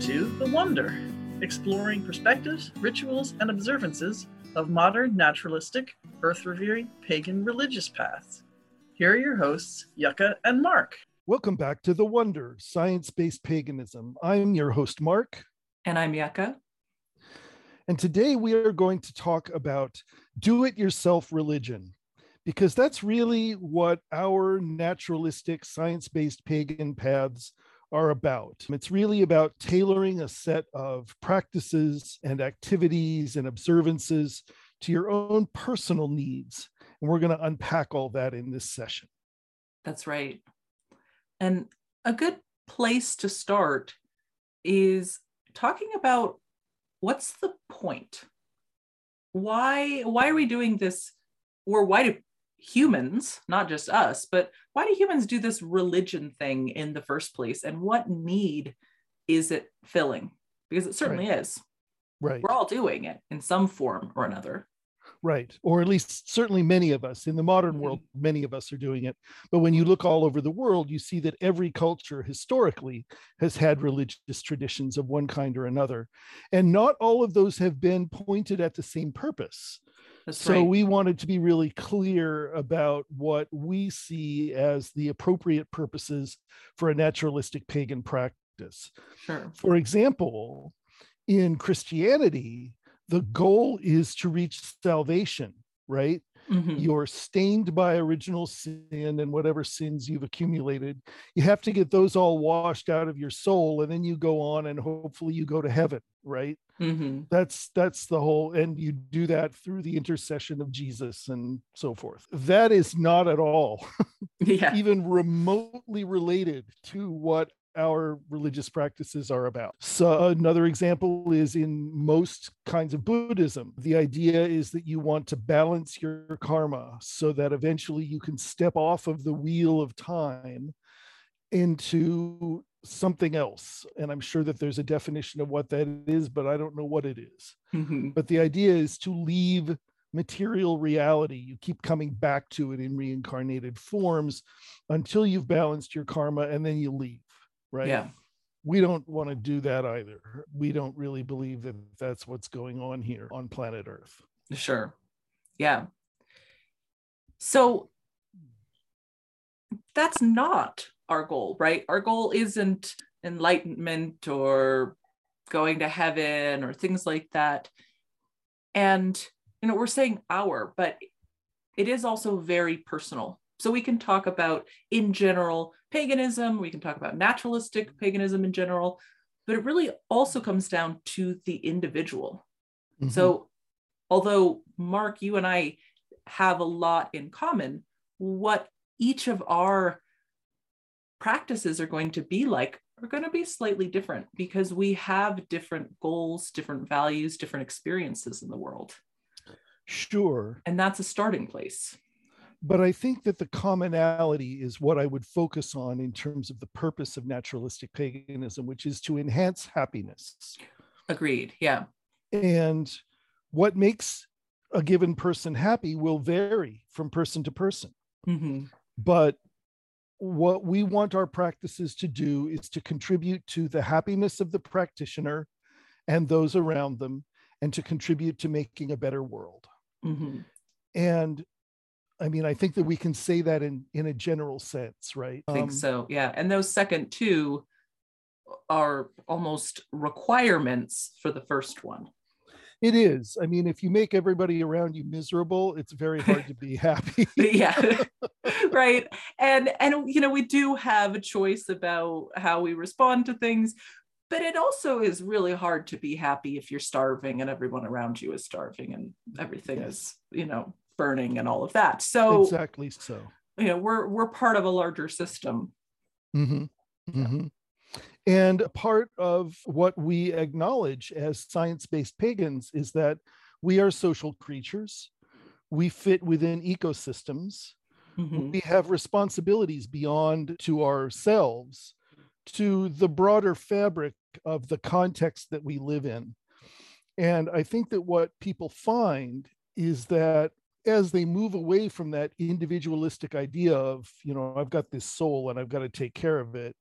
Welcome to The Wonder, exploring perspectives, rituals, and observances of modern naturalistic, earth revering, pagan religious paths. Here are your hosts, Yucca and Mark. Welcome back to The Wonder, Science Based Paganism. I'm your host, Mark. And I'm Yucca. And today we are going to talk about do it yourself religion, because that's really what our naturalistic, science based pagan paths are about. It's really about tailoring a set of practices and activities and observances to your own personal needs. And we're going to unpack all that in this session. That's right. And a good place to start is talking about what's the point? Why why are we doing this or why do humans, not just us, but why do humans do this religion thing in the first place? And what need is it filling? Because it certainly right. is. Right. We're all doing it in some form or another. Right. Or at least certainly many of us in the modern Mm-hmm. world, many of us are doing it. But when you look all over the world, you see that every culture historically has had religious traditions of one kind or another. And not all of those have been pointed at the same purpose. That's so right. we wanted to be really clear about what we see as the appropriate purposes for a naturalistic pagan practice. sure. For example, in Christianity, the goal is to reach salvation, right? Mhm. You're stained by original sin and whatever sins you've accumulated. You have to get those all washed out of your soul, and then you go on and hopefully you go to heaven, right? Mhm. that's that's the whole and you do that through the intercession of jesus and so forth that is not at all Yeah. even remotely related to what our religious practices are about. So another example is in most kinds of buddhism the idea is that you want to balance your karma so that eventually you can step off of the wheel of time into something else. And i'm sure that there's a definition of what that is but i don't know what it is. Mhm. but the idea is to leave material reality. You keep coming back to it in reincarnated forms until you've balanced your karma and then you leave right Yeah. we don't want to do that either we don't really believe that that's what's going on here on planet earth Sure. Yeah. So that's not our goal, right? Our goal isn't enlightenment or going to heaven or things like that. And, you know, we're saying our, but it is also very personal. So we can talk about, in general, paganism, we can talk about naturalistic paganism in general, but it really also comes down to the individual. Mhm. So, although Mark, you and I have a lot in common, what each of our practices are going to be like are going to be slightly different because we have different goals, different values, different experiences in the world. sure And that's a starting place. But I think that the commonality is what I would focus on in terms of the purpose of naturalistic paganism, which is to enhance happiness. Agreed. Yeah. And what makes a given person happy will vary from person to person. hmm But what we want our practices to do is to contribute to the happiness of the practitioner and those around them, and to contribute to making a better world. hmm And I mean, I think that we can say that in in a general sense, right? I think Um, so. Yeah. And those second two are almost requirements for the first one. It is. I mean, if you make everybody around you miserable, it's very hard to be happy. yeah right and and you know we do have a choice about how we respond to things but it also is really hard to be happy if you're starving and everyone around you is starving and everything is you know burning and all of that so exactly so. you know we're we're part of a larger system hmm hmm And part of what we acknowledge as science based pagans is that we are social creatures. We fit within ecosystems. Mhm. We have responsibilities beyond to ourselves, to the broader fabric of the context that we live in. And I think that what people find is that as they move away from that individualistic idea of, you know, I've got this soul and I've got to take care of it,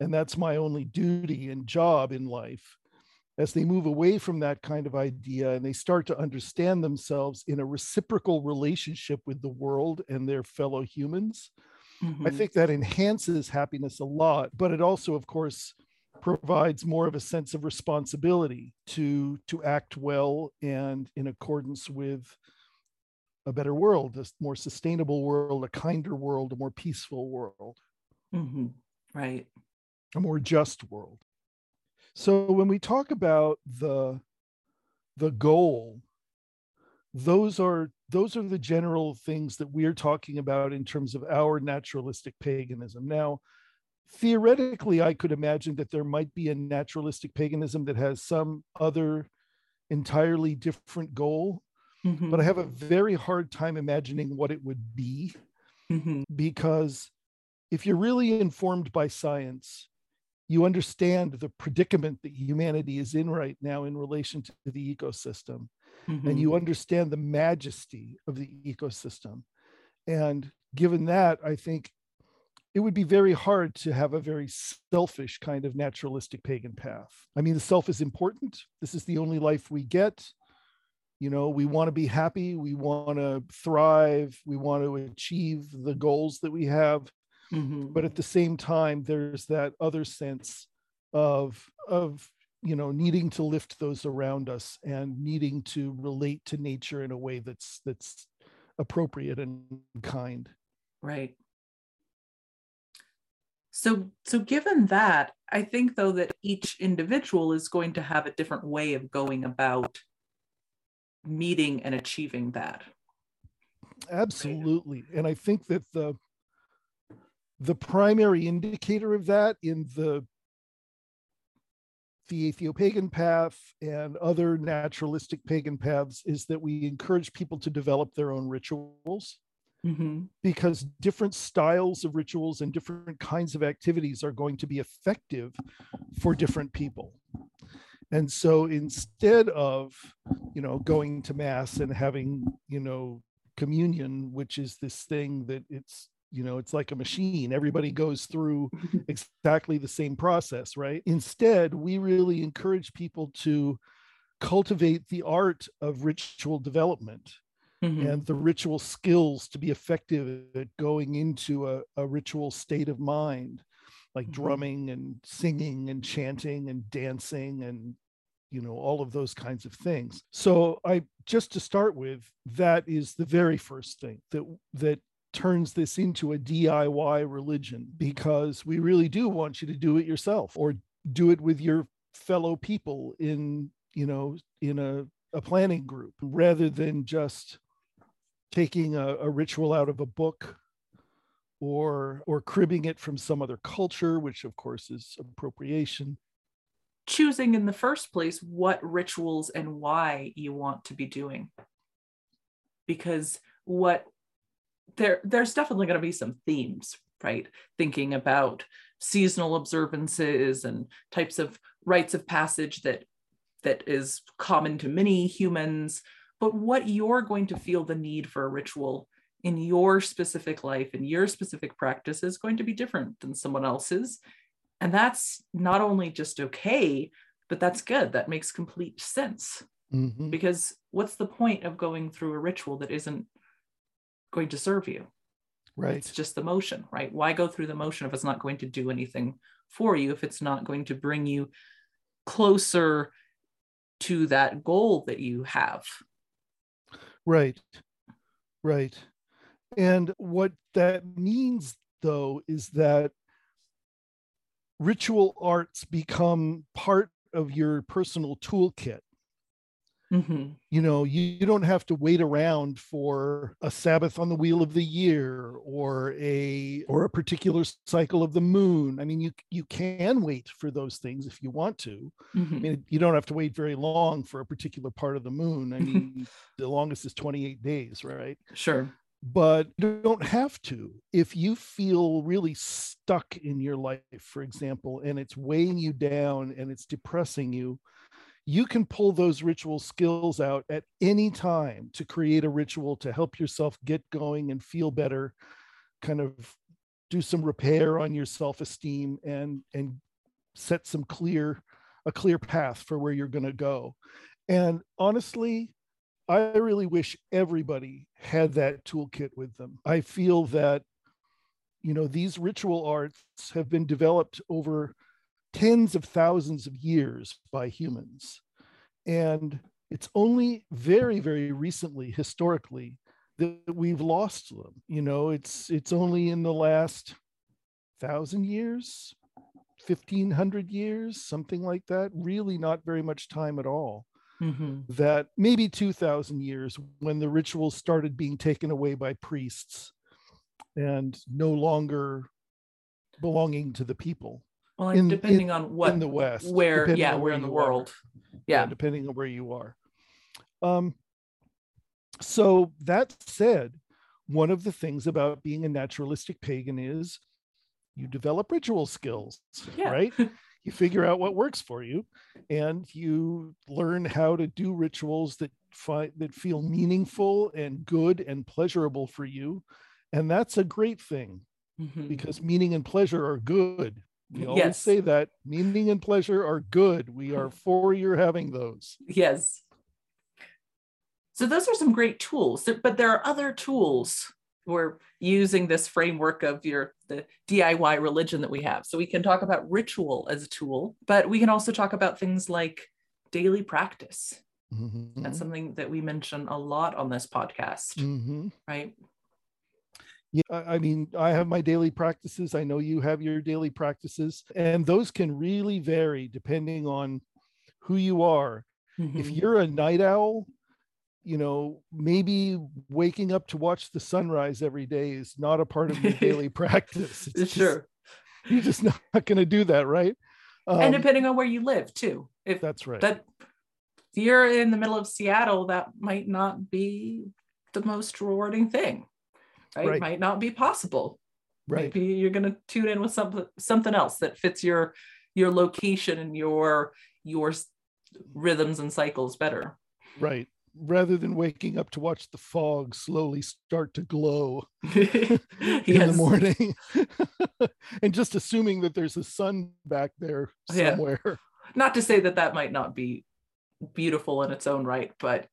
and that's my only duty and job in life as they move away from that kind of idea and they start to understand themselves in a reciprocal relationship with the world and their fellow humans mm-hmm. i think that enhances happiness a lot but it also of course provides more of a sense of responsibility to to act well and in accordance with a better world a more sustainable world a kinder world a more peaceful world. Mm-hmm. right. A more just world. So when we talk about the the goal those are those are the general things that we're talking about in terms of our naturalistic paganism. Now theoretically i could imagine that there might be a naturalistic paganism that has some other entirely different goal mm-hmm. but i have a very hard time imagining what it would be mm-hmm. because if you're really informed by science you understand the predicament that humanity is in right now in relation to the ecosystem mm-hmm. and you understand the majesty of the ecosystem and given that i think it would be very hard to have a very selfish kind of naturalistic pagan path i mean the self is important this is the only life we get you know we want to be happy we want to thrive we want to achieve the goals that we have. Mm-hmm. but at the same time there's that other sense of of you know needing to lift those around us and needing to relate to nature in a way that's that's appropriate and kind. Right. So so given that i think though that each individual is going to have a different way of going about meeting and achieving that absolutely and i think that the the primary indicator of that in the the Atheopagan path and other naturalistic pagan paths is that we encourage people to develop their own rituals mm-hmm. because different styles of rituals and different kinds of activities are going to be effective for different people. And so instead of, you know, going to mass and having, you know, communion, which is this thing that it's you know it's like a machine. Everybody goes through exactly the same process right? Instead we really encourage people to cultivate the art of ritual development mm-hmm. and the ritual skills to be effective at going into a, a ritual state of mind like mm-hmm. drumming and singing and chanting and dancing and you know all of those kinds of things so i just to start with that is the very first thing that that turns this into a DIY religion because we really do want you to do it yourself or do it with your fellow people in, you know, in a, a planning group rather than just taking a, a ritual out of a book or or cribbing it from some other culture which of course is appropriation. Choosing in the first place what rituals and why you want to be doing. Because what there there's definitely going to be some themes right? Thinking about seasonal observances and types of rites of passage that that is common to many humans but what you're going to feel the need for a ritual in your specific life and your specific practice is going to be different than someone else's and that's not only just okay but that's good that makes complete sense mm-hmm. because what's the point of going through a ritual that isn't going to serve you. Right. It's just the motion, right? Why go through the motion if it's not going to do anything for you, if it's not going to bring you closer to that goal that you have? Right. Right. And what that means, though, is that ritual arts become part of your personal toolkit. Mm-hmm. You know, you, you, don't have to wait around for a Sabbath on the wheel of the year or a or a particular cycle of the moon. I mean, you you can wait for those things if you want to. Mm-hmm. I mean, you don't have to wait very long for a particular part of the moon. I mean, the longest is 28 days, right? Sure. But you don't have to. If you feel really stuck in your life, for example, and it's weighing you down and it's depressing you, you can pull those ritual skills out at any time to create a ritual to help yourself get going and feel better kind of do some repair on your self-esteem and and set some clear a clear path for where you're going to go and honestly i really wish everybody had that toolkit with them. I feel that you know these ritual arts have been developed over tens of thousands of years by humans. And it's only very very recently historically that we've lost them. You know it's it's only in the last thousand years 1500 years something like that. Really not very much time at all Mhm. that maybe 2000 years when the rituals started being taken away by priests and no longer belonging to the people Well, In- depending on what in the west where yeah on where in the world. Yeah. depending on where you are. Um so that said one of the things about being a naturalistic pagan is you develop ritual skills Yeah. right you figure out what works for you and you learn how to do rituals that find that feel meaningful and good and pleasurable for you. And that's a great thing Mhm. because meaning and pleasure are good. We always Yes. say that meaning and pleasure are good. We are for your having those. Yes. So those are some great tools. But there are other tools we're using this framework of your the diy religion that we have so we can talk about ritual as a tool but we can also talk about things like daily practice Mhm. that's something that we mention a lot on this podcast Mhm. right Yeah, I mean, I have my daily practices. I know you have your daily practices, and those can really vary depending on who you are. If Mhm. you're a night owl, you know, maybe waking up to watch the sunrise every day is not a part of your daily practice. It's just- sure you're just not going to do that, right? and Um, depending on where you live too if that's right. that if you're in the middle of Seattle, that might not be the most rewarding thing. Right? Right. Might not be possible. right. Maybe you're gonna tune in with something something else that fits your your location and your your rhythms and cycles better. Right. Rather than waking up to watch the fog slowly start to glow in the morning and just assuming that there's a sun back there oh, Yeah. somewhere. Not to say that that might not be beautiful in its own right, but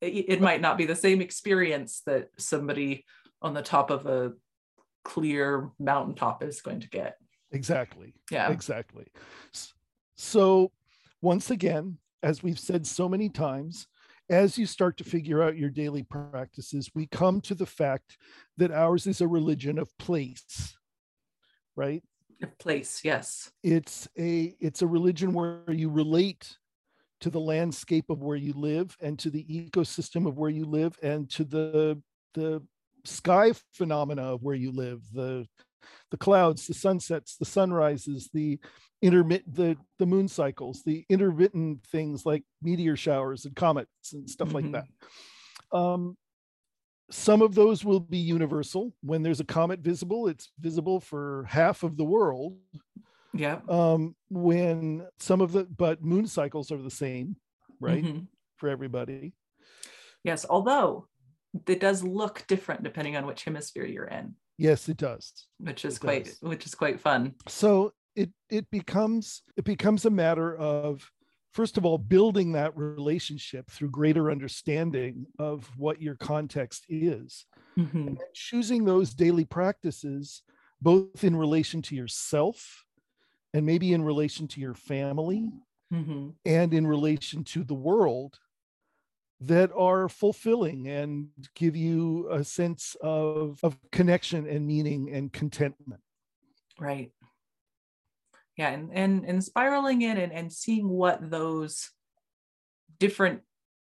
it, it might not be the same experience that somebody on the top of a clear mountaintop is going to get. Exactly. Yeah. Exactly. So, once again, as we've said so many times, as you start to figure out your daily practices, we come to the fact that ours is a religion of place, right? A place, yes. It's a it's a religion where you relate to the landscape of where you live and to the ecosystem of where you live and to the the sky phenomena of where you live the the clouds the sunsets the sunrises the intermittent the the moon cycles the intermittent things like meteor showers and comets and stuff like Mhm. that um some of those will be universal when there's a comet visible it's visible for half of the world Yeah. um when some of the but moon cycles are the same right Mhm. for everybody Yes. Although it does look different depending on which hemisphere you're in, yes it does which is It quite does. which is quite fun. so it it becomes it becomes a matter of first of all building that relationship through greater understanding of what your context is Mhm. and choosing those daily practices both in relation to yourself and maybe in relation to your family Mhm. and in relation to the world that are fulfilling and give you a sense of, of connection and meaning and contentment. Right. Yeah, and and and spiraling in and, and seeing what those different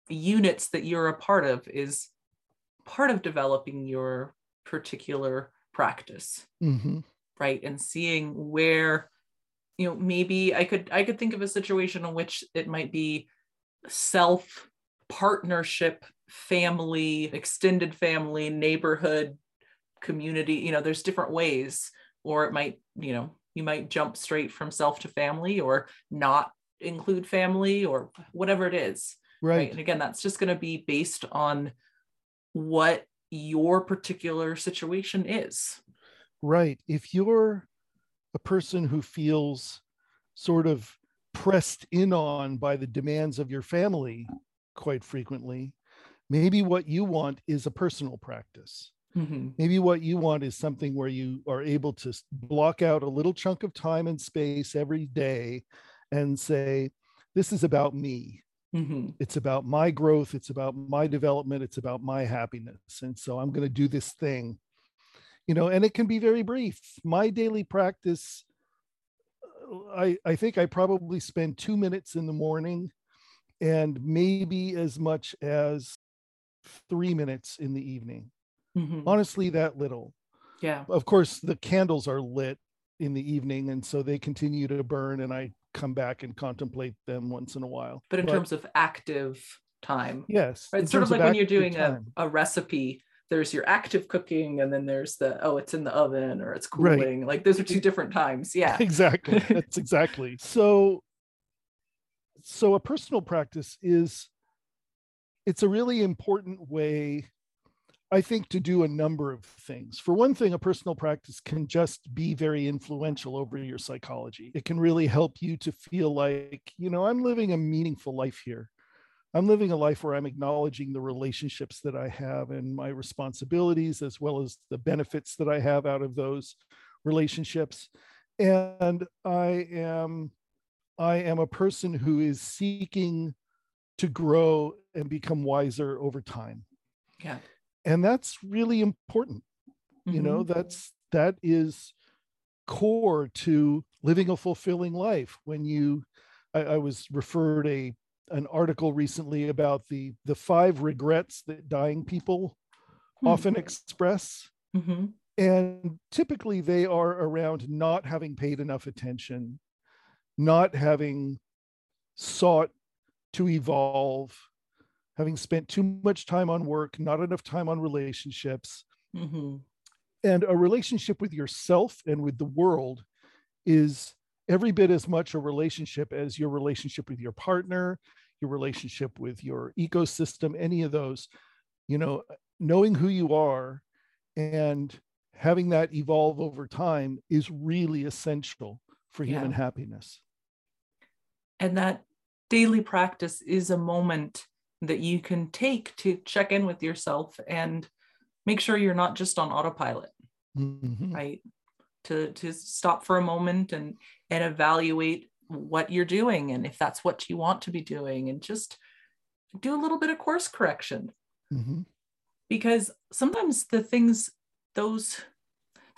units that you're a part of is part of developing your particular practice. Mhm. right and seeing where you know maybe i could i could think of a situation in which it might be self partnership family extended family neighborhood community you know there's different ways or it might you know you might jump straight from self to family or not include family or whatever it is right, Right. and again that's just going to be based on what your particular situation is Right. If you're a person who feels sort of pressed in on by the demands of your family quite frequently, maybe what you want is a personal practice. Mm-hmm. Maybe what you want is something where you are able to block out a little chunk of time and space every day and say, This is about me. Mm-hmm. It's about my growth. It's about my development. It's about my happiness. And so I'm going to do this thing, you know, and it can be very brief. My daily practice, uh, I, I think I probably spend two minutes in the morning and maybe as much as three minutes in the evening. Mm-hmm. Honestly, that little. Yeah. Of course, the candles are lit in the evening, and so they continue to burn, and I come back and contemplate them once in a while. But in terms of active time, yes, right? it's sort of like when you're doing a, a recipe. There's your active cooking, and then there's the oh, it's in the oven or it's Right. cooling. Like those are two different times. Yeah. exactly that's exactly so so a personal practice is it's a really important way i think to do a number of things. For one thing a personal practice can just be very influential over your psychology. It can really help you to feel like you know i'm living a meaningful life here. I'm living a life where i'm acknowledging the relationships that i have and my responsibilities as well as the benefits that i have out of those relationships. And i am i am a person who is seeking to grow and become wiser over time Yeah. and that's really important you know Mhm. that's that is core to living a fulfilling life when you i, I was referred a an article recently about the the five regrets that dying people Hmm. often express Mhm. and typically they are around not having paid enough attention not having sought to evolve having spent too much time on work not enough time on relationships. Mhm. and a relationship with yourself and with the world is every bit as much a relationship as your relationship with your partner your relationship with your ecosystem any of those. You know knowing who you are and having that evolve over time is really essential for human Yeah. happiness and that daily practice is a moment that you can take to check in with yourself and make sure you're not just on autopilot Mhm. right to to stop for a moment and and evaluate what you're doing and if that's what you want to be doing and just do a little bit of course correction Mhm. because sometimes the things those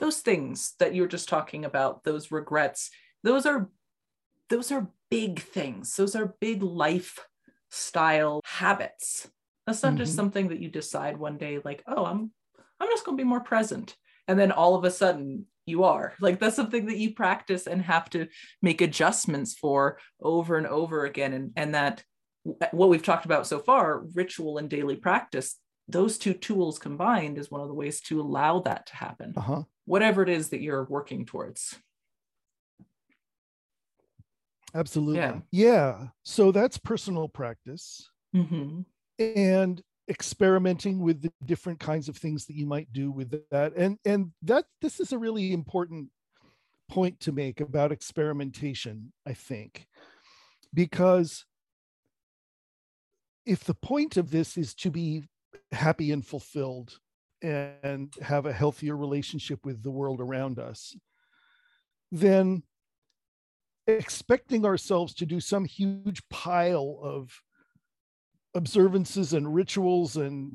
those things that you're just talking about those regrets those are those are big things. Those are big lifestyle habits. That's not just Mhm. something that you decide one day like oh i'm i'm just going to be more present. And then all of a sudden you are. Like that's something that you practice and have to make adjustments for over and over again. And and that what we've talked about so far ritual and daily practice those two tools combined is one of the ways to allow that to happen. Uh-huh. Whatever it is that you're working towards. Absolutely. Yeah. yeah. So that's personal practice. Hmm and experimenting with the different kinds of things that you might do with that. And and that this is a really important point to make about experimentation i think. Because if the point of this is to be happy and fulfilled and have a healthier relationship with the world around us then expecting ourselves to do some huge pile of observances and rituals and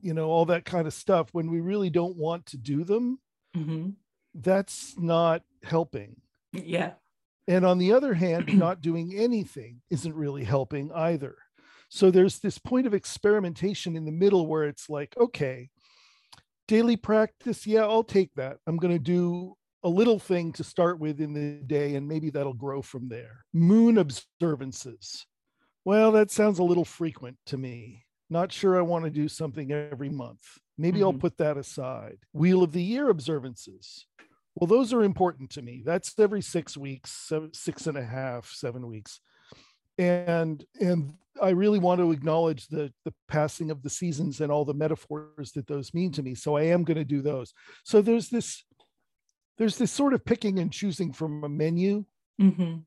you know all that kind of stuff when we really don't want to do them hmm that's not helping. Yeah. And on the other hand not doing anything isn't really helping either so there's this point of experimentation in the middle where it's like okay daily practice yeah i'll take that. I'm going to do a little thing to start with in the day and maybe that'll grow from there. Moon observances. Well that sounds a little frequent to me. Not sure i want to do something every month. Maybe i'll Mhm. put that aside. Wheel of the year observances. Well those are important to me. That's every six weeks seven, six and a half seven weeks and and i really want to acknowledge the the passing of the seasons and all the metaphors that those mean to me. So i am going to do those. So there's this there's this sort of picking and choosing from a menu hmm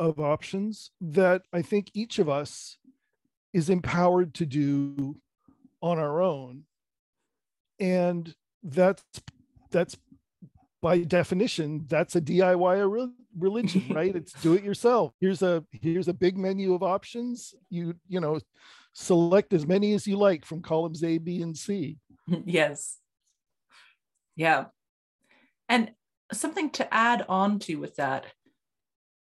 of options that I think each of us is empowered to do on our own. And that's that's by definition, that's a DIY religion, right? it's do it yourself. Here's a here's a big menu of options. You you know, select as many as you like from columns A, B, and C. yes. Yeah. And something to add on to with that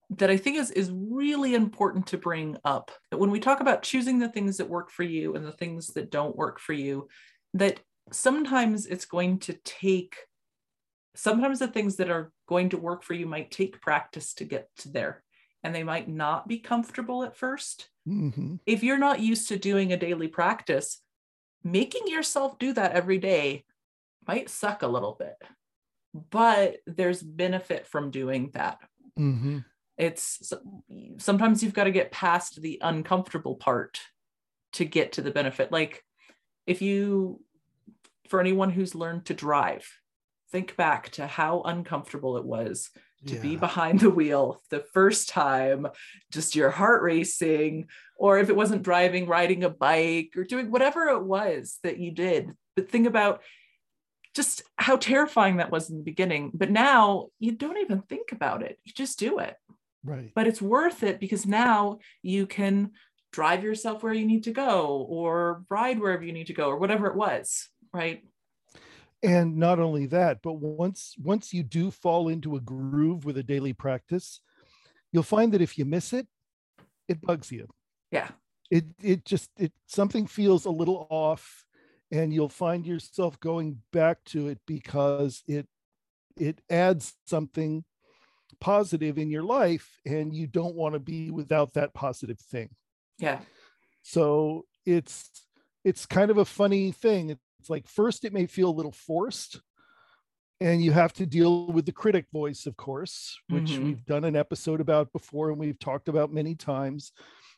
that I think is is really important to bring up that when we talk about choosing the things that work for you and the things that don't work for you, that sometimes it's going to take sometimes the things that are going to work for you might take practice to get to there and they might not be comfortable at 1st Mhm. If you're not used to doing a daily practice, making yourself do that every day might suck a little bit, but there's benefit from doing that Mhm. it's sometimes you've got to get past the uncomfortable part to get to the benefit like if you for anyone who's learned to drive think back to how uncomfortable it was to be behind the wheel the first time just your heart racing or if it wasn't driving riding a bike or doing whatever it was that you did. But think about just how terrifying that was in the beginning. But now you don't even think about it. You just do it. Right. but it's worth it because now you can drive yourself where you need to go or ride wherever you need to go or whatever it was right and not only that but once once you do fall into a groove with a daily practice you'll find that if you miss it it bugs you. Yeah. It it just it something feels a little off and you'll find yourself going back to it because it it adds something positive in your life and you don't want to be without that positive thing. Yeah. So it's it's kind of a funny thing it's like first it may feel a little forced and you have to deal with the critic voice of course which Mhm. we've done an episode about before and we've talked about many times.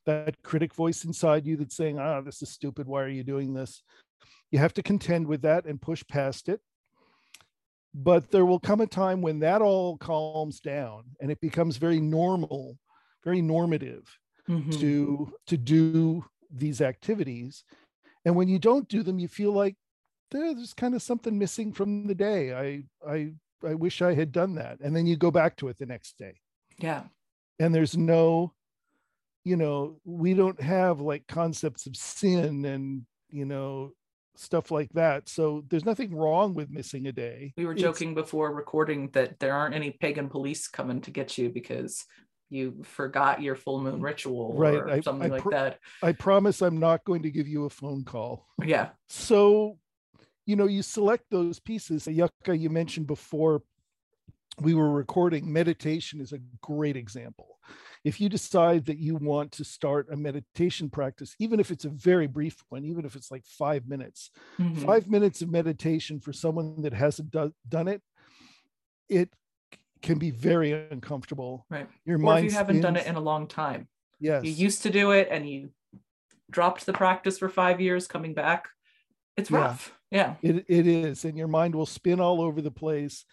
That critic voice inside you that's saying ah this is stupid. Why are you doing this? You have to contend with that and push past it. But there will come a time when that all calms down and it becomes very normal very normative Mhm. to to do these activities. And when you don't do them you feel like "There- Eh, there's kind of something missing from the day. I i i wish i had done that. And then you go back to it the next day. Yeah. And there's no you know we don't have like concepts of sin and you know stuff like that. So there's nothing wrong with missing a day. We were It's- joking before recording that there aren't any pagan police coming to get you because you forgot your full moon mm, ritual Right, or I- something I like pr- that. I promise i'm not going to give you a phone call. Yeah. So you know you select those pieces. Yucca you mentioned before we were recording. Meditation is a great example. If you decide that you want to start a meditation practice even if it's a very brief one even if it's like five minutes Mhm. five minutes of meditation for someone that hasn't do- done it it can be very uncomfortable. Right. Your or mind if you haven't done it in a long time. Yes. you used to do it and you dropped the practice for five years coming back. It's rough. yeah It, it is. And your mind will spin all over the place.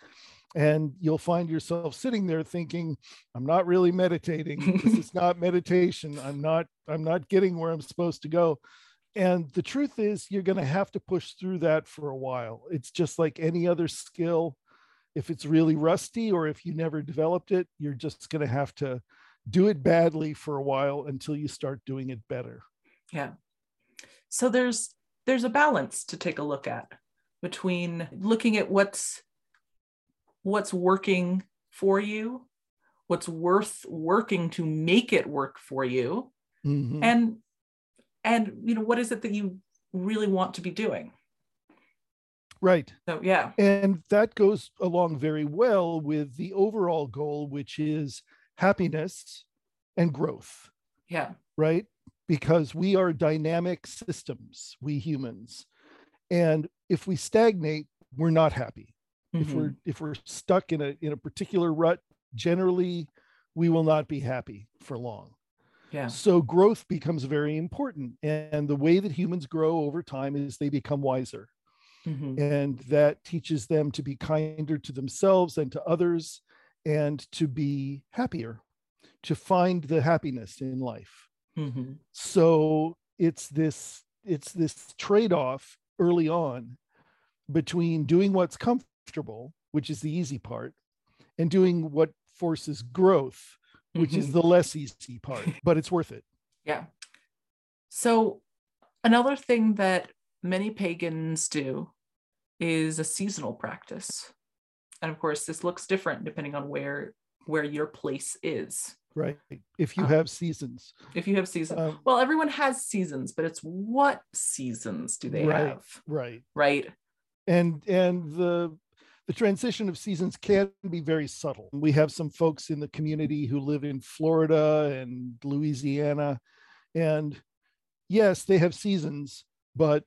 And you'll find yourself sitting there thinking, I'm not really meditating. this is not meditation. I'm not, I'm not getting where I'm supposed to go. And the truth is, you're going to have to push through that for a while. It's just like any other skill. If it's really rusty or if you never developed it, you're just going to have to do it badly for a while until you start doing it better. yeah so there's there's a balance to take a look at between looking at what's what's working for you what's worth working to make it work for you Mhm. and and you know what is it that you really want to be doing right. so yeah And that goes along very well with the overall goal, which is happiness and growth, yeah right? Because we are dynamic systems, we humans. And if we stagnate, we're not happy. If Mhm. we're if we're stuck in a in a particular rut, generally we will not be happy for long. yeah So growth becomes very important. And the way that humans grow over time is they become wiser. Mhm. and that teaches them to be kinder to themselves and to others and to be happier to find the happiness in life Mhm. so it's this it's this trade-off early on between doing what's comfortable which is the easy part and doing what forces growth which is Mhm. the less easy part but it's worth it Yeah. So another thing that many pagans do is a seasonal practice. And of course, this looks different depending on where where your place is. Right if you Um, have seasons If you have seasons, um, well, everyone has seasons, but it's what seasons do they Right. have? right Right. and and the the transition of seasons can be very subtle we have some folks in the community who live in florida and louisiana and yes they have seasons but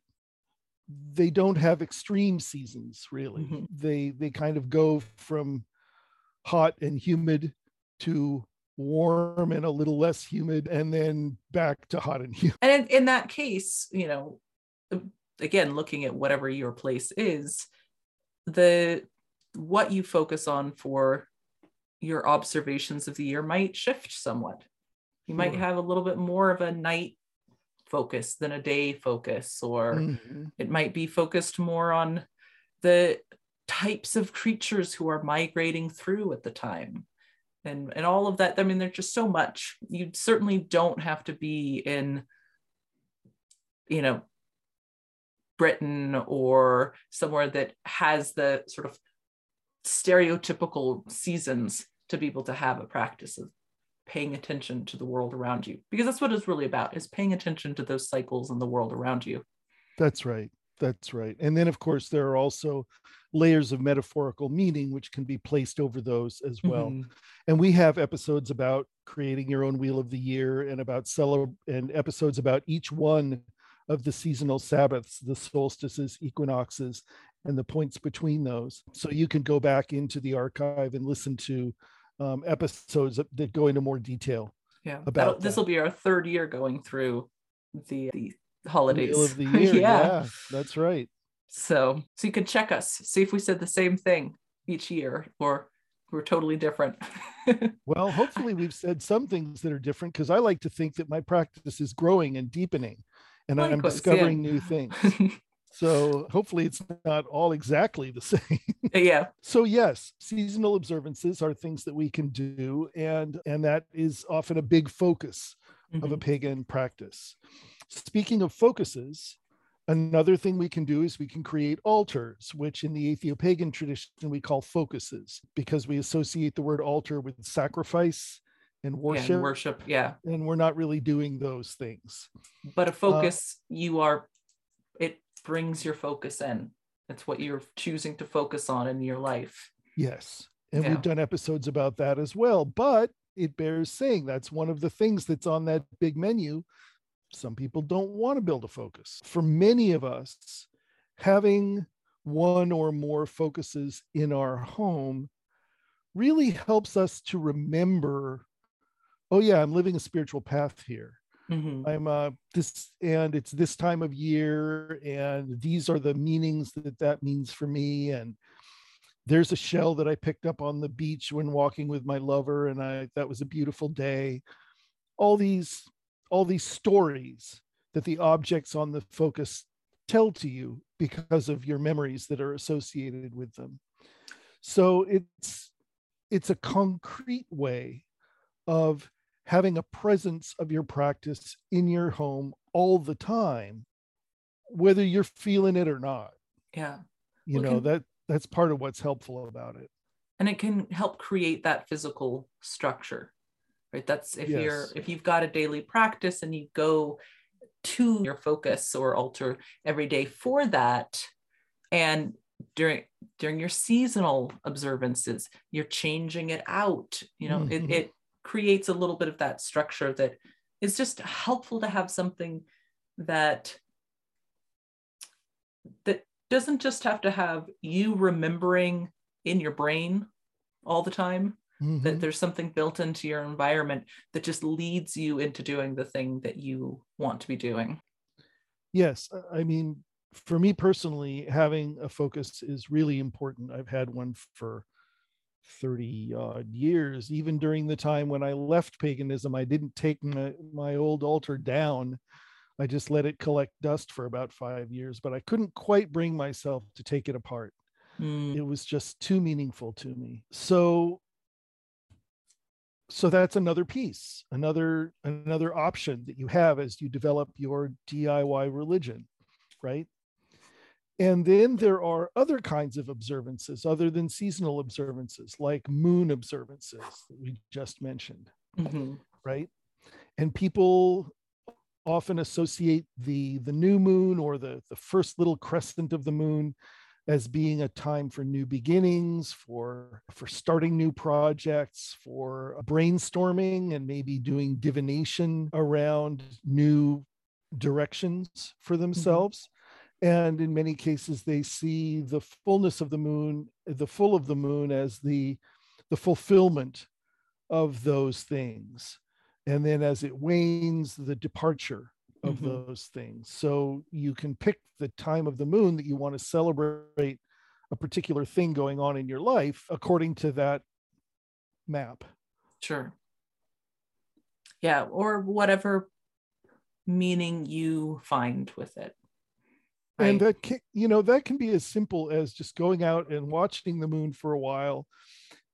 they don't have extreme seasons really Mhm. they they kind of go from hot and humid to warm and a little less humid and then back to hot and humid And in, in that case, you know, again, looking at whatever your place is, the what you focus on for your observations of the year might shift somewhat. You might have a little bit more of a night focus than a day focus, or Mhm. it might be focused more on the types of creatures who are migrating through at the time and and all of that. I mean there's just so much. You certainly don't have to be in you know britain or somewhere that has the sort of stereotypical seasons to be able to have a practice of paying attention to the world around you. Because that's what it's really about is paying attention to those cycles in the world around you. That's right. That's right. And then, of course, there are also layers of metaphorical meaning which can be placed over those as well. Mhm. And we have episodes about creating your own wheel of the year and about celeb and episodes about each one of the seasonal Sabbaths, the solstices, equinoxes, and the points between those. So you can go back into the archive and listen to um, episodes that, that go into more detail. Yeah, about this will be our third year going through the the holidays Wheel of the year. yeah, that's right. So so you can check us, see if we said the same thing each year or we're totally different. Well, hopefully we've said some things that are different because I like to think that my practice is growing and deepening and I'm Likewise, yeah. discovering new things. So hopefully it's not all exactly the same. yeah. so yes, seasonal observances are things that we can do and and that is often a big focus of a Mhm. pagan practice. Speaking of focuses, another thing we can do is we can create altars, which in the Atheopagan tradition we call focuses, because we associate the word altar with sacrifice and Yeah, worship, and worship. Yeah. and we're not really doing those things. But Uh, a focus, you are it brings your focus in. It's what you're choosing to focus on in your life. Yes. And Yeah. we've done episodes about that as well. But it bears saying that's one of the things that's on that big menu. Some people don't want to build a focus. For many of us, having one or more focuses in our home really helps us to remember oh, yeah, I'm living a spiritual path here. Mhm. I'm uh this and it's this time of year and these are the meanings that that means for me and there's a shell that I picked up on the beach when walking with my lover and I that was a beautiful day all these all these stories that the objects on the focus tell to you because of your memories that are associated with them. So it's it's a concrete way of having a presence of your practice in your home all the time whether you're feeling it or not. Yeah. you Well, know can- that that's part of what's helpful about it. And it can help create that physical structure right that's if you're if you've got a daily practice and you go to your focus or altar every day for that and during during your seasonal observances you're changing it out you know Mhm. it, it creates a little bit of that structure that is just helpful to have something that that doesn't just have to have you remembering in your brain all the time Mhm. that there's something built into your environment that just leads you into doing the thing that you want to be doing yes I- i mean for me personally, having a focus is really important. I've had one for 30 odd years. Even during the time when I left paganism, I didn't take my, my old altar down. I just let it collect dust for about five years, but I couldn't quite bring myself to take it apart. Mm. It was just too meaningful to me. So so that's another piece, another another option that you have as you develop your DIY religion, right? And then there are other kinds of observances other than seasonal observances, like moon observances that we just mentioned, Mhm. right? And people often associate the the new moon or the the first little crescent of the moon as being a time for new beginnings for for starting new projects for brainstorming and maybe doing divination around new directions for mm-hmm. themselves. And in many cases they see the fullness of the moon the full of the moon as the the fulfillment of those things. And then as it wanes the departure of Mhm. those things so you can pick the time of the moon that you want to celebrate a particular thing going on in your life according to that map Sure. Yeah, or whatever meaning you find with it. and that can you know that can be as simple as just going out and watching the moon for a while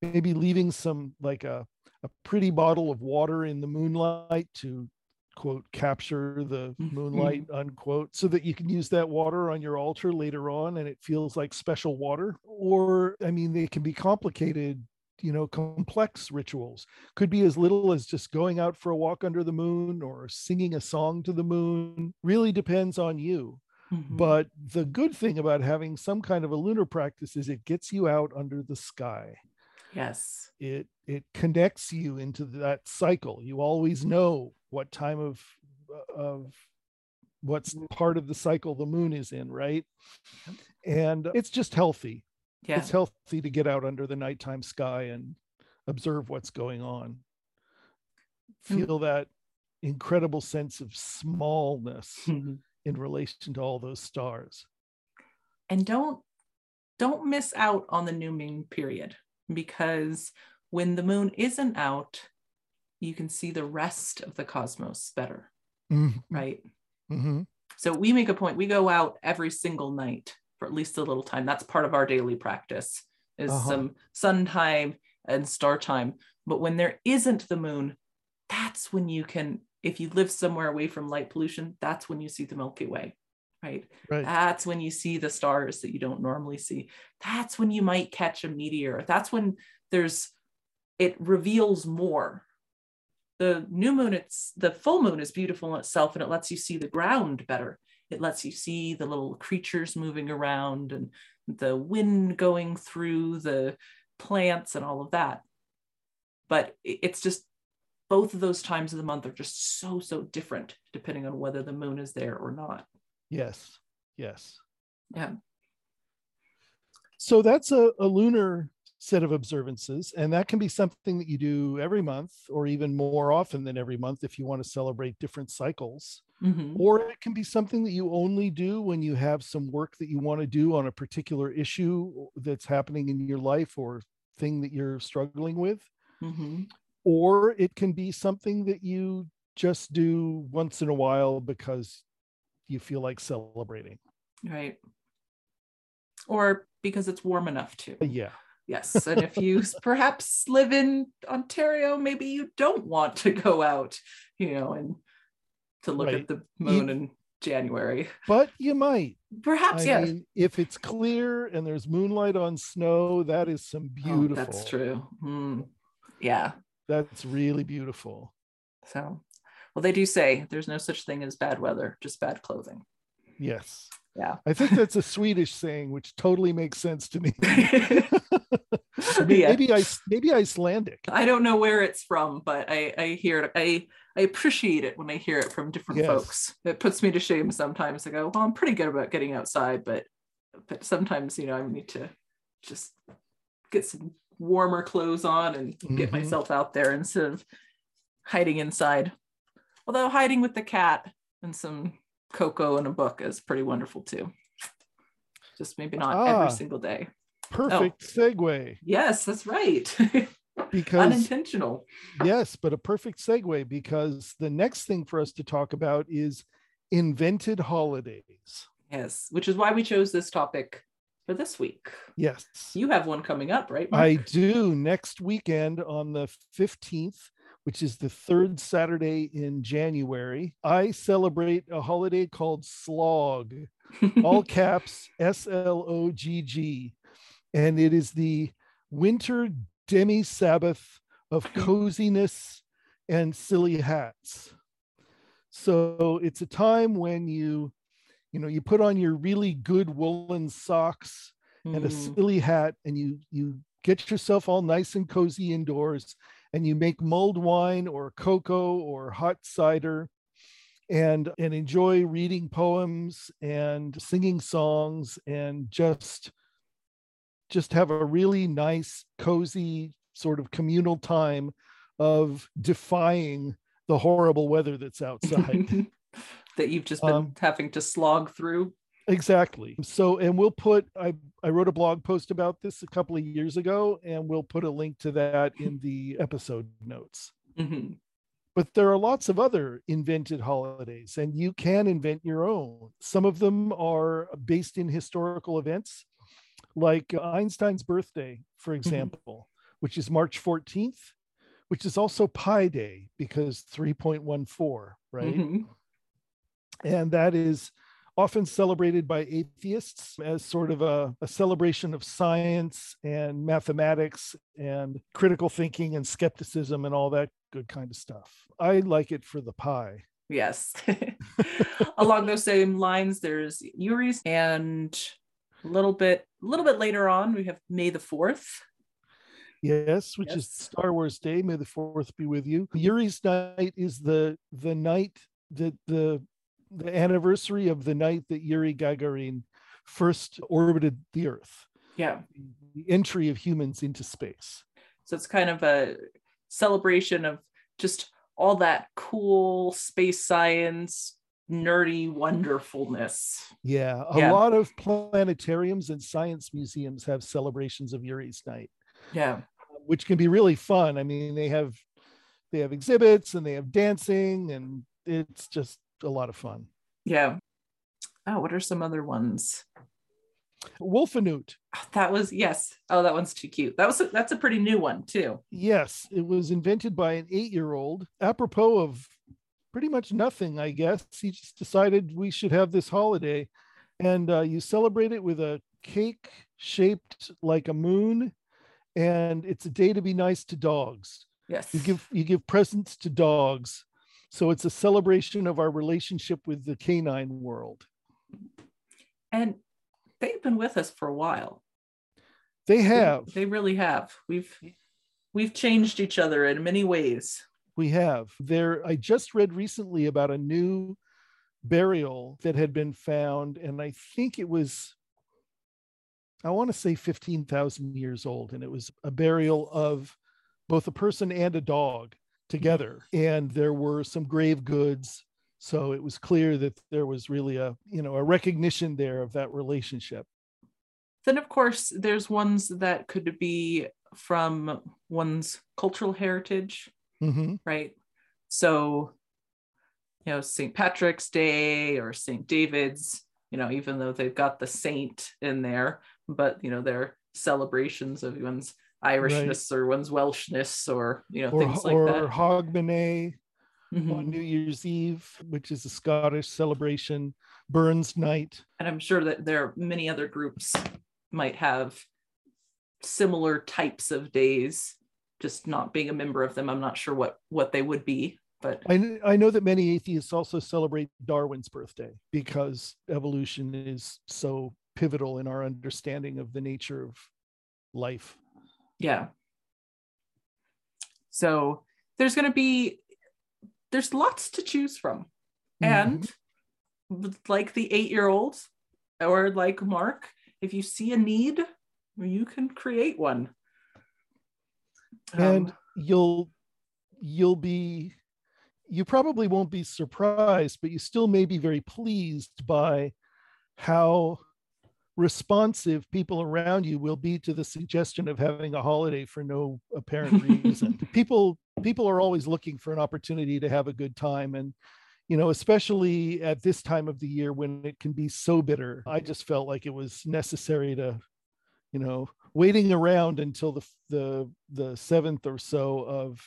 maybe leaving some like a, a pretty bottle of water in the moonlight to quote capture the moonlight unquote so that you can use that water on your altar later on and it feels like special water or i mean they can be complicated you know complex rituals could be as little as just going out for a walk under the moon or singing a song to the moon really depends on you Mhm. but the good thing about having some kind of a lunar practice is it gets you out under the sky. yes. It it connects you into that cycle. You always know what time of of what's part of the cycle the moon is in, right? And it's just healthy. Yeah. It's healthy to get out under the nighttime sky and observe what's going on. Mm. Feel that incredible sense of smallness Mhm. in relation to all those stars. and don't don't miss out on the new moon period because when the moon isn't out you can see the rest of the cosmos better Mhm. right Mhm. so we make a point we go out every single night for at least a little time that's part of our daily practice is Uh-huh. some sun time and star time but when there isn't the moon that's when you can if you live somewhere away from light pollution that's when you see the milky way right Right. that's when you see the stars that you don't normally see that's when you might catch a meteor that's when there's it reveals more the new moon it's the full moon is beautiful in itself and it lets you see the ground better it lets you see the little creatures moving around and the wind going through the plants and all of that but it's just both of those times of the month are just so so different depending on whether the moon is there or not Yes. Yes. yeah So that's a, a lunar set of observances, and that can be something that you do every month or even more often than every month if you want to celebrate different cycles. Mhm. Or it can be something that you only do when you have some work that you want to do on a particular issue that's happening in your life or thing that you're struggling with. Mhm. Or it can be something that you just do once in a while because you feel like celebrating. right or because it's warm enough to Yeah. Yes and if you perhaps live in ontario maybe you don't want to go out you know and to look Right. at the moon in january But you might. perhaps I yeah mean, if it's clear and there's moonlight on snow, that is some Oh, beautiful. that's true Mm. yeah That's really beautiful. so well they do say there's no such thing as bad weather just bad clothing Yes. Yeah. I think that's a Swedish saying, which totally makes sense to me. Or yeah. maybe I maybe Icelandic. I don't know where it's from, but I, I hear it. I, I appreciate it when I hear it from different Yes. folks. It puts me to shame sometimes. I go, well, I'm pretty good about getting outside, but but sometimes you know I need to just get some warmer clothes on and get Mhm. myself out there instead of hiding inside. Although hiding with the cat and some cocoa and a book is pretty wonderful too. just maybe not Ah. every single day. Perfect segue Yes, that's right. because Unintentional. yes, but a perfect segue because the next thing for us to talk about is invented holidays. Yes, which is why we chose this topic for this week. Yes. You have one coming up, right? Mark? I do next weekend on the 15th, which is the third Saturday in January. I celebrate a holiday called SLOGG, all caps S L O G G. And it is the winter demi Sabbath of coziness and silly hats. So it's a time when you, you know, you put on your really good woolen socks and a Mhm. silly hat and you you get yourself all nice and cozy indoors and you make mulled wine or cocoa or hot cider and and enjoy reading poems and singing songs and just just have a really nice cozy sort of communal time of defying the horrible weather that's outside that you've just been Um, having to slog through. Exactly. So, and we'll put, I, I wrote a blog post about this a couple of years ago, and we'll put a link to that in the episode notes. Mhm. But there are lots of other invented holidays, and you can invent your own. Some of them are based in historical events, like Einstein's birthday, for example, which is March 14th, which is also Pi Day because 3.14, right? Mhm. and that is often celebrated by atheists as sort of a, a celebration of science and mathematics and critical thinking and skepticism and all that good kind of stuff. I like it for the pie. Yes. Along those same lines, there's Yuri's, and a little bit, a little bit later on, we have May the Fourth. Yes, which is Star Wars Day. May the fourth be with you. Yuri's night is the the night that the the anniversary of the night that Yuri Gagarin first orbited the Earth, Yeah. the entry of humans into space. So it's kind of a celebration of just all that cool space science, nerdy wonderfulness. Yeah, a Yeah. lot of planetariums and science museums have celebrations of Yuri's night, Yeah. which can be really fun. I mean, they have they have exhibits and they have dancing and it's just a lot of fun. Yeah. Oh, what are some other ones? Wolfenoot. That was yes. Oh, that one's too cute. That was a, that's a pretty new one too. Yes, it was invented by an 8-year-old apropos of pretty much nothing, I guess. He just decided we should have this holiday and uh, you celebrate it with a cake shaped like a moon and it's a day to be nice to dogs. Yes. you give you give presents to dogs so it's a celebration of our relationship with the canine world and they've been with us for a while. they They- have They really have. We've we've changed each other in many ways. we have there i just read recently about a new burial that had been found and i think it was i want to say 15,000 years old and it was a burial of both a person and a dog together and there were some grave goods so it was clear that there was really a you know a recognition there of that relationship Then of course there's ones that could be from one's cultural heritage, Mhm. right? So, you know, St. Patrick's Day or St. David's, you know, even though they've got the saint in there, but you know, they're celebrations of one's Irishness or one's Welshness or you know, or, things like or that. hogmanay Mhm. on new year's eve which is a scottish celebration burns night and I'm sure that there are many other groups might have similar types of days, just not being a member of them. I'm not sure what what they would be, but I, I know that many atheists also celebrate Darwin's birthday because evolution is so pivotal in our understanding of the nature of life. Yeah. So there's going to be there's lots to choose from, and like the eight year old or like Mark, if you see a need, you can create one. and Um, you'll you'll be you probably won't be surprised but you still may be very pleased by how responsive people around you will be to the suggestion of having a holiday for no apparent reason. people people are always looking for an opportunity to have a good time and you know especially at this time of the year when it can be so bitter i just felt like it was necessary to you know waiting around until the the the 7th or so of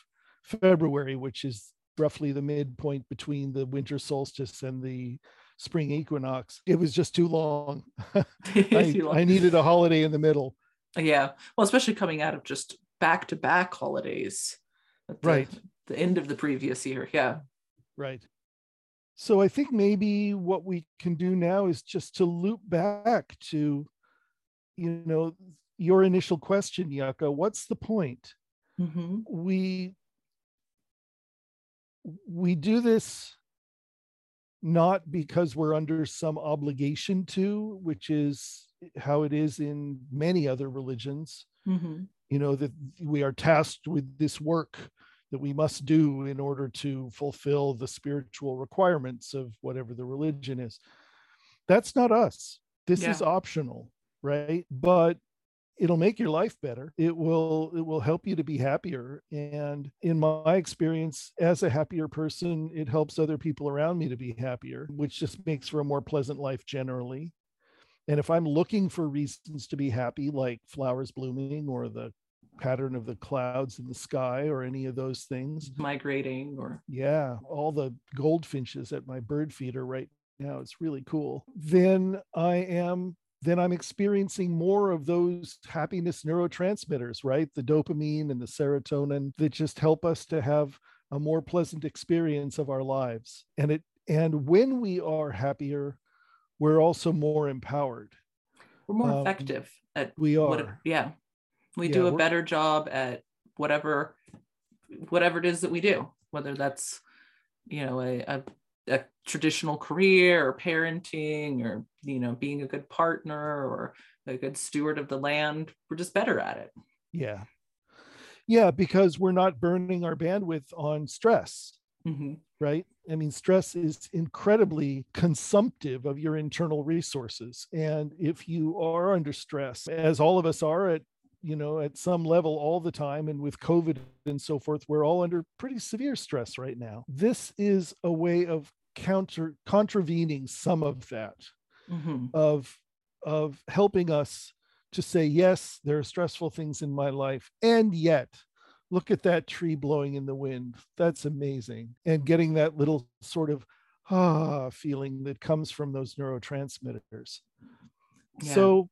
february which is roughly the midpoint between the winter solstice and the spring equinox it was just too long, I, too long. I needed a holiday in the middle yeah well especially coming out of just back to back holidays the, right the end of the previous year yeah right so I think maybe what we can do now is just to loop back to, you know, your initial question, Yucca. What's the point? Mm-hmm. We we do this not because we're under some obligation to, which is how it is in many other religions. Mm-hmm. You know that we are tasked with this work that we must do in order to fulfill the spiritual requirements of whatever the religion is. That's not us. This yeah. is optional, right? But it'll make your life better. It will it will help you to be happier and in my experience as a happier person, it helps other people around me to be happier, which just makes for a more pleasant life generally. And if I'm looking for reasons to be happy, like flowers blooming or the pattern of the clouds in the sky or any of those things migrating or yeah all the goldfinches at my bird feeder right now it's really cool then i am then i'm experiencing more of those happiness neurotransmitters right? The dopamine and the serotonin that just help us to have a more pleasant experience of our lives. And it and when we are happier we're also more empowered. We're more um, effective at we are. what, yeah. We yeah, do a better job at whatever whatever it is that we do whether that's you know a, a, a traditional career or parenting or you know being a good partner or a good steward of the land we're just better at it. Yeah. Yeah because we're not burning our bandwidth on stress mm-hmm. right? I mean stress is incredibly consumptive of your internal resources. And if you are under stress as all of us are at you know at some level all the time and with covid and so forth we're all under pretty severe stress right now. This is a way of counter contravening some of that mm-hmm. of of helping us to say yes there are stressful things in my life and yet look at that tree blowing in the wind that's amazing and getting that little sort of ah feeling that comes from those neurotransmitters yeah. so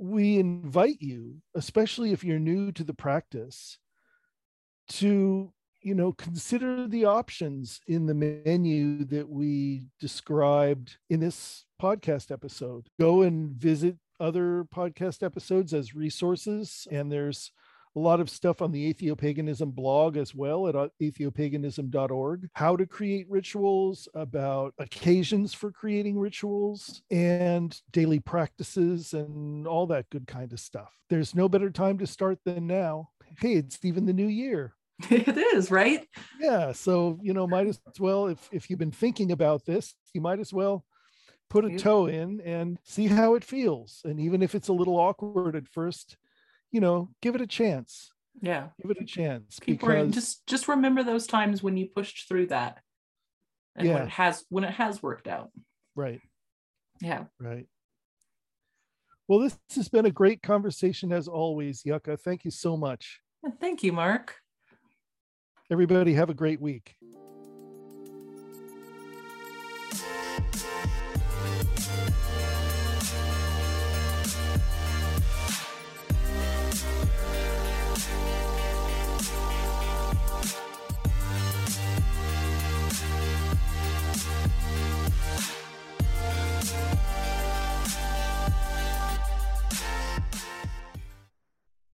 we invite you, especially if you're new to the practice, to you know consider the options in the menu that we described in this podcast episode. Go and visit other podcast episodes as resources, and there's a lot of stuff on the Atheopaganism blog as well at uh, atheopaganism.org. How to create rituals, about occasions for creating rituals, and daily practices, and all that good kind of stuff. There's no better time to start than now. Hey, it's even the new year. It is, right? Yeah. So, you know, might as well, if, if you've been thinking about this, you might as well put a toe in and see how it feels. And even if it's a little awkward at first, you know, give it a chance. Yeah. Give it a chance. Keep because... just just remember those times when you pushed through that. And yeah. when it has when it has worked out. Right. Yeah. Right. Well, this has been a great conversation as always, Yucca. Thank you so much. Thank you, Mark. Everybody have a great week.